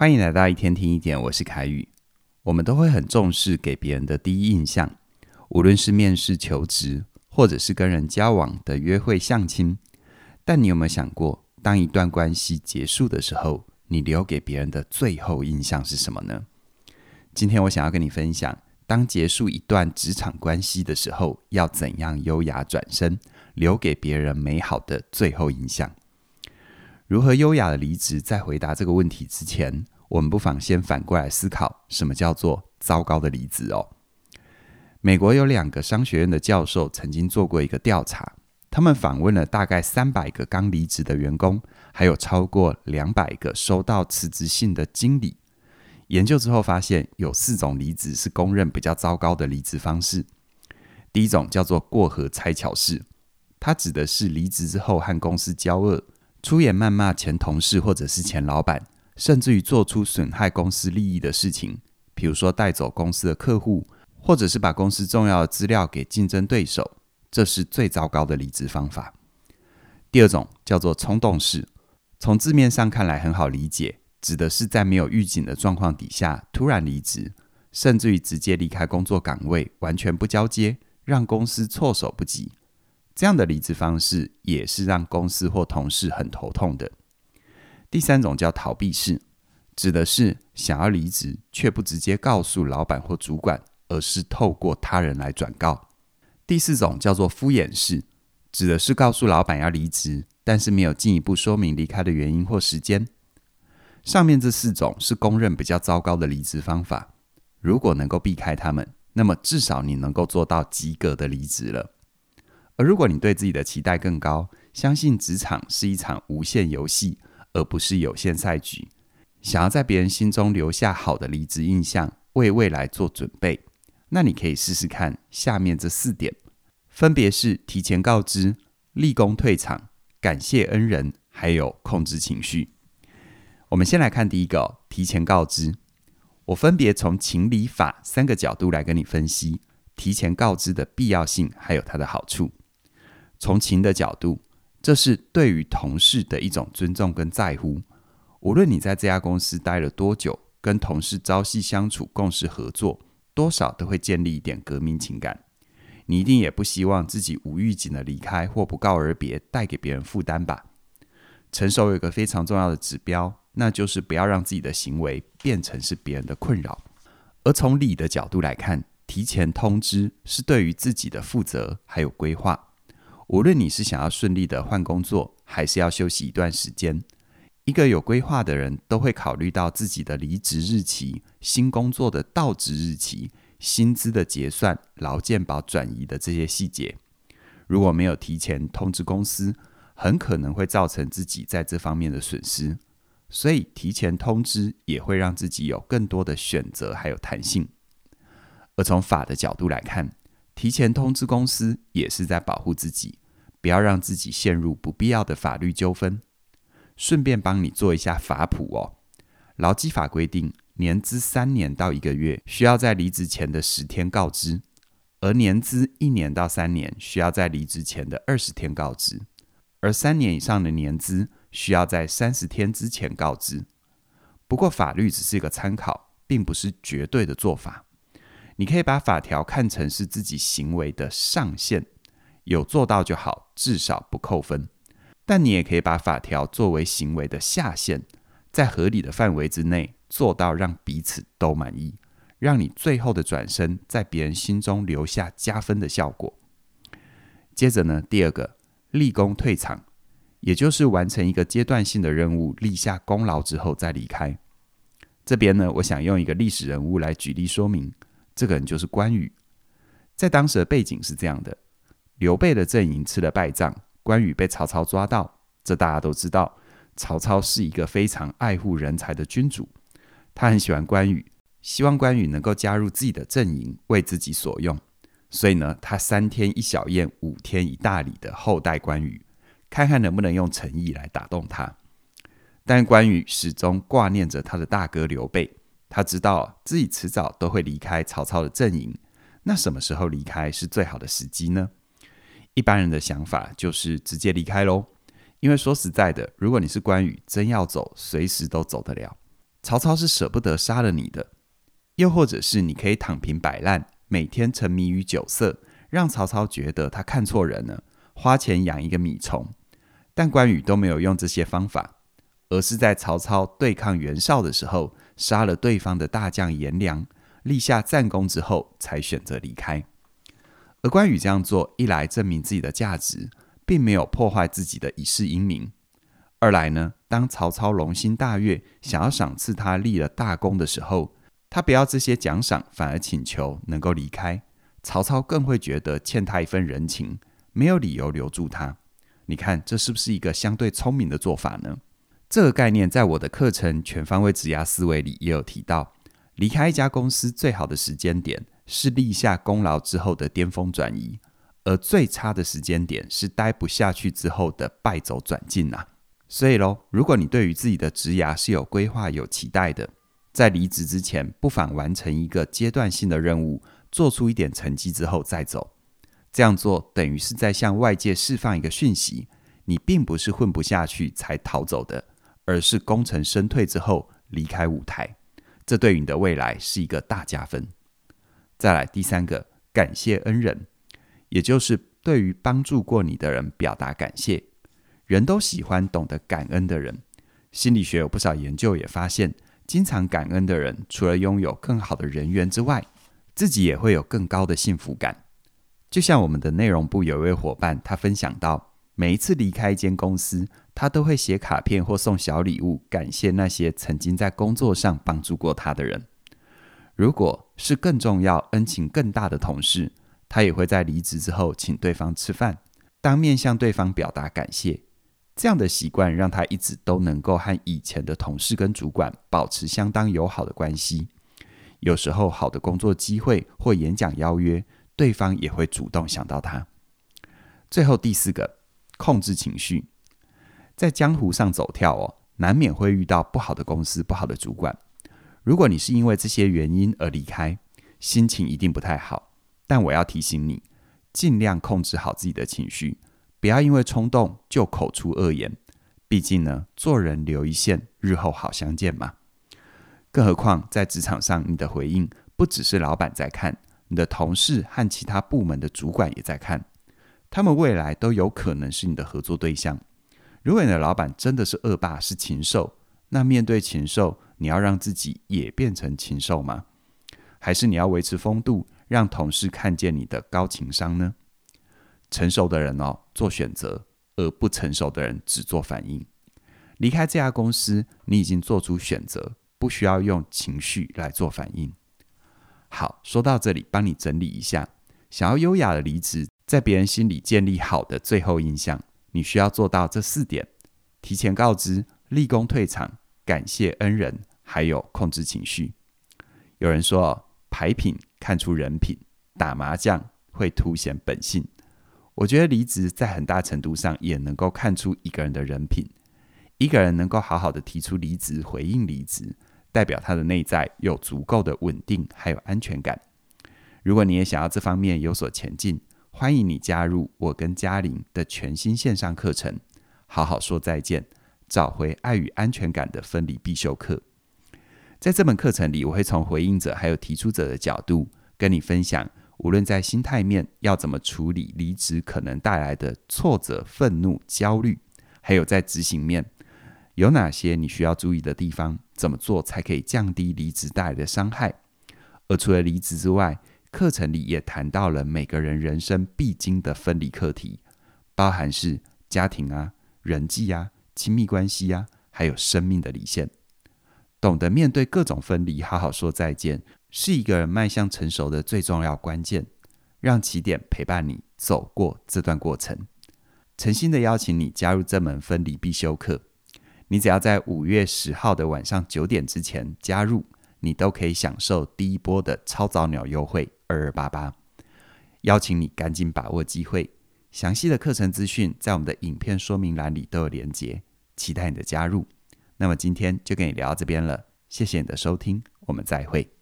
欢迎来到一天听一点，我是凯宇。我们都会很重视给别人的第一印象，无论是面试求职，或者是跟人交往的约会相亲。但你有没有想过，当一段关系结束的时候，你留给别人的最后印象是什么呢？今天我想要跟你分享，当结束一段职场关系的时候，要怎样优雅转身，留给别人美好的最后印象。如何优雅的离职？在回答这个问题之前，我们不妨先反过来思考，什么叫做糟糕的离职哦？美国有两个商学院的教授曾经做过一个调查，他们访问了大概三百个刚离职的员工，还有超过两百个收到辞职信的经理。研究之后发现，有四种离职是公认比较糟糕的离职方式。第一种叫做过河拆桥式，它指的是离职之后和公司交恶。出言谩骂前同事或者是前老板，甚至于做出损害公司利益的事情，比如说带走公司的客户，或者是把公司重要的资料给竞争对手，这是最糟糕的离职方法。第二种叫做冲动式，从字面上看来很好理解，指的是在没有预警的状况底下突然离职，甚至于直接离开工作岗位，完全不交接，让公司措手不及。这样的离职方式也是让公司或同事很头痛的。第三种叫逃避式，指的是想要离职却不直接告诉老板或主管，而是透过他人来转告。第四种叫做敷衍式，指的是告诉老板要离职，但是没有进一步说明离开的原因或时间。上面这四种是公认比较糟糕的离职方法。如果能够避开他们，那么至少你能够做到及格的离职了。而如果你对自己的期待更高，相信职场是一场无限游戏，而不是有限赛局，想要在别人心中留下好的离职印象，为未来做准备，那你可以试试看下面这四点，分别是提前告知、立功退场、感谢恩人，还有控制情绪。我们先来看第一个，提前告知。我分别从情理法三个角度来跟你分析提前告知的必要性，还有它的好处。从情的角度，这是对于同事的一种尊重跟在乎。无论你在这家公司待了多久，跟同事朝夕相处、共事合作，多少都会建立一点革命情感。你一定也不希望自己无预警的离开或不告而别，带给别人负担吧？成熟有一个非常重要的指标，那就是不要让自己的行为变成是别人的困扰。而从理的角度来看，提前通知是对于自己的负责还有规划。无论你是想要顺利的换工作，还是要休息一段时间，一个有规划的人都会考虑到自己的离职日期、新工作的到职日期、薪资的结算、劳健保转移的这些细节。如果没有提前通知公司，很可能会造成自己在这方面的损失。所以提前通知也会让自己有更多的选择还有弹性。而从法的角度来看，提前通知公司也是在保护自己，不要让自己陷入不必要的法律纠纷。顺便帮你做一下法普哦。劳基法规定，年资三年到一个月需要在离职前的十天告知，而年资一年到三年需要在离职前的二十天告知，而三年以上的年资需要在三十天之前告知。不过法律只是一个参考，并不是绝对的做法。你可以把法条看成是自己行为的上限，有做到就好，至少不扣分。但你也可以把法条作为行为的下限，在合理的范围之内做到让彼此都满意，让你最后的转身在别人心中留下加分的效果。接着呢，第二个，立功退场，也就是完成一个阶段性的任务，立下功劳之后再离开。这边呢，我想用一个历史人物来举例说明。这个人就是关羽，在当时的背景是这样的：刘备的阵营吃了败仗，关羽被曹操抓到。这大家都知道，曹操是一个非常爱护人才的君主，他很喜欢关羽，希望关羽能够加入自己的阵营，为自己所用。所以呢，他三天一小宴，五天一大礼的厚待关羽，看看能不能用诚意来打动他。但关羽始终挂念着他的大哥刘备。他知道自己迟早都会离开曹操的阵营，那什么时候离开是最好的时机呢？一般人的想法就是直接离开喽，因为说实在的，如果你是关羽，真要走，随时都走得了。曹操是舍不得杀了你的；又或者是你可以躺平摆烂，每天沉迷于酒色，让曹操觉得他看错人了，花钱养一个米虫。但关羽都没有用这些方法，而是在曹操对抗袁绍的时候，杀了对方的大将颜良，立下战功之后，才选择离开。而关羽这样做，一来证明自己的价值，并没有破坏自己的一世英名；二来呢，当曹操龙心大悦，想要赏赐他立了大功的时候，他不要这些奖赏，反而请求能够离开。曹操更会觉得欠他一份人情，没有理由留住他。你看，这是不是一个相对聪明的做法呢？这个概念在我的课程《全方位职涯思维》里也有提到。离开一家公司最好的时间点是立下功劳之后的巅峰转移，而最差的时间点是待不下去之后的败走转进啊。所以喽，如果你对于自己的职涯是有规划、有期待的，在离职之前，不妨完成一个阶段性的任务，做出一点成绩之后再走。这样做等于是在向外界释放一个讯息：你并不是混不下去才逃走的，而是功成身退之后离开舞台。这对于你的未来是一个大加分。再来第三个，感谢恩人，也就是对于帮助过你的人表达感谢。人都喜欢懂得感恩的人。心理学有不少研究也发现，经常感恩的人，除了拥有更好的人缘之外，自己也会有更高的幸福感。就像我们的内容部有一位伙伴，他分享到，每一次离开一间公司，他都会写卡片或送小礼物，感谢那些曾经在工作上帮助过他的人。如果是更重要、恩情更大的同事，他也会在离职之后请对方吃饭，当面向对方表达感谢。这样的习惯让他一直都能够和以前的同事跟主管保持相当友好的关系。有时候，好的工作机会或演讲邀约，对方也会主动想到他。最后第四个。控制情绪，在江湖上走跳哦，难免会遇到不好的公司、不好的主管。如果你是因为这些原因而离开，心情一定不太好。但我要提醒你，尽量控制好自己的情绪，不要因为冲动就口出恶言。毕竟呢，做人留一线，日后好相见嘛。更何况在职场上，你的回应不只是老板在看，你的同事和其他部门的主管也在看。他们未来都有可能是你的合作对象。如果你的老板真的是恶霸，是禽兽，那面对禽兽，你要让自己也变成禽兽吗？还是你要维持风度，让同事看见你的高情商呢？成熟的人哦，做选择，而不成熟的人只做反应。离开这家公司，你已经做出选择，不需要用情绪来做反应。好，说到这里，帮你整理一下，想要优雅的离职。在别人心里建立好的最后印象，你需要做到这四点：提前告知、立功退场、感谢恩人，还有控制情绪。有人说，牌品看出人品，打麻将会凸显本性。我觉得离职在很大程度上也能够看出一个人的人品。一个人能够好好的提出离职、回应离职，代表他的内在有足够的稳定还有安全感。如果你也想要这方面有所前进，欢迎你加入我跟嘉玲的全新线上课程，好好说再见，找回爱与安全感的分离必修课。在这门课程里，我会从回应者还有提出者的角度，跟你分享，无论在心态面要怎么处理离职可能带来的挫折、愤怒、焦虑，还有在执行面有哪些你需要注意的地方，怎么做才可以降低离职带来的伤害。而除了离职之外，课程里也谈到了每个人人生必经的分离课题，包含是家庭啊、人际啊、亲密关系啊，还有生命的离线。懂得面对各种分离，好好说再见，是一个人迈向成熟的最重要关键。让起点陪伴你走过这段过程。诚心的邀请你加入这门分离必修课。你只要在五月十号的晚上九点之前加入，你都可以享受第一波的超早鸟优惠。二二八八，邀请你赶紧把握机会。详细的课程资讯在我们的影片说明栏里都有连结，期待你的加入。那么今天就跟你聊到这边了，谢谢你的收听，我们再会。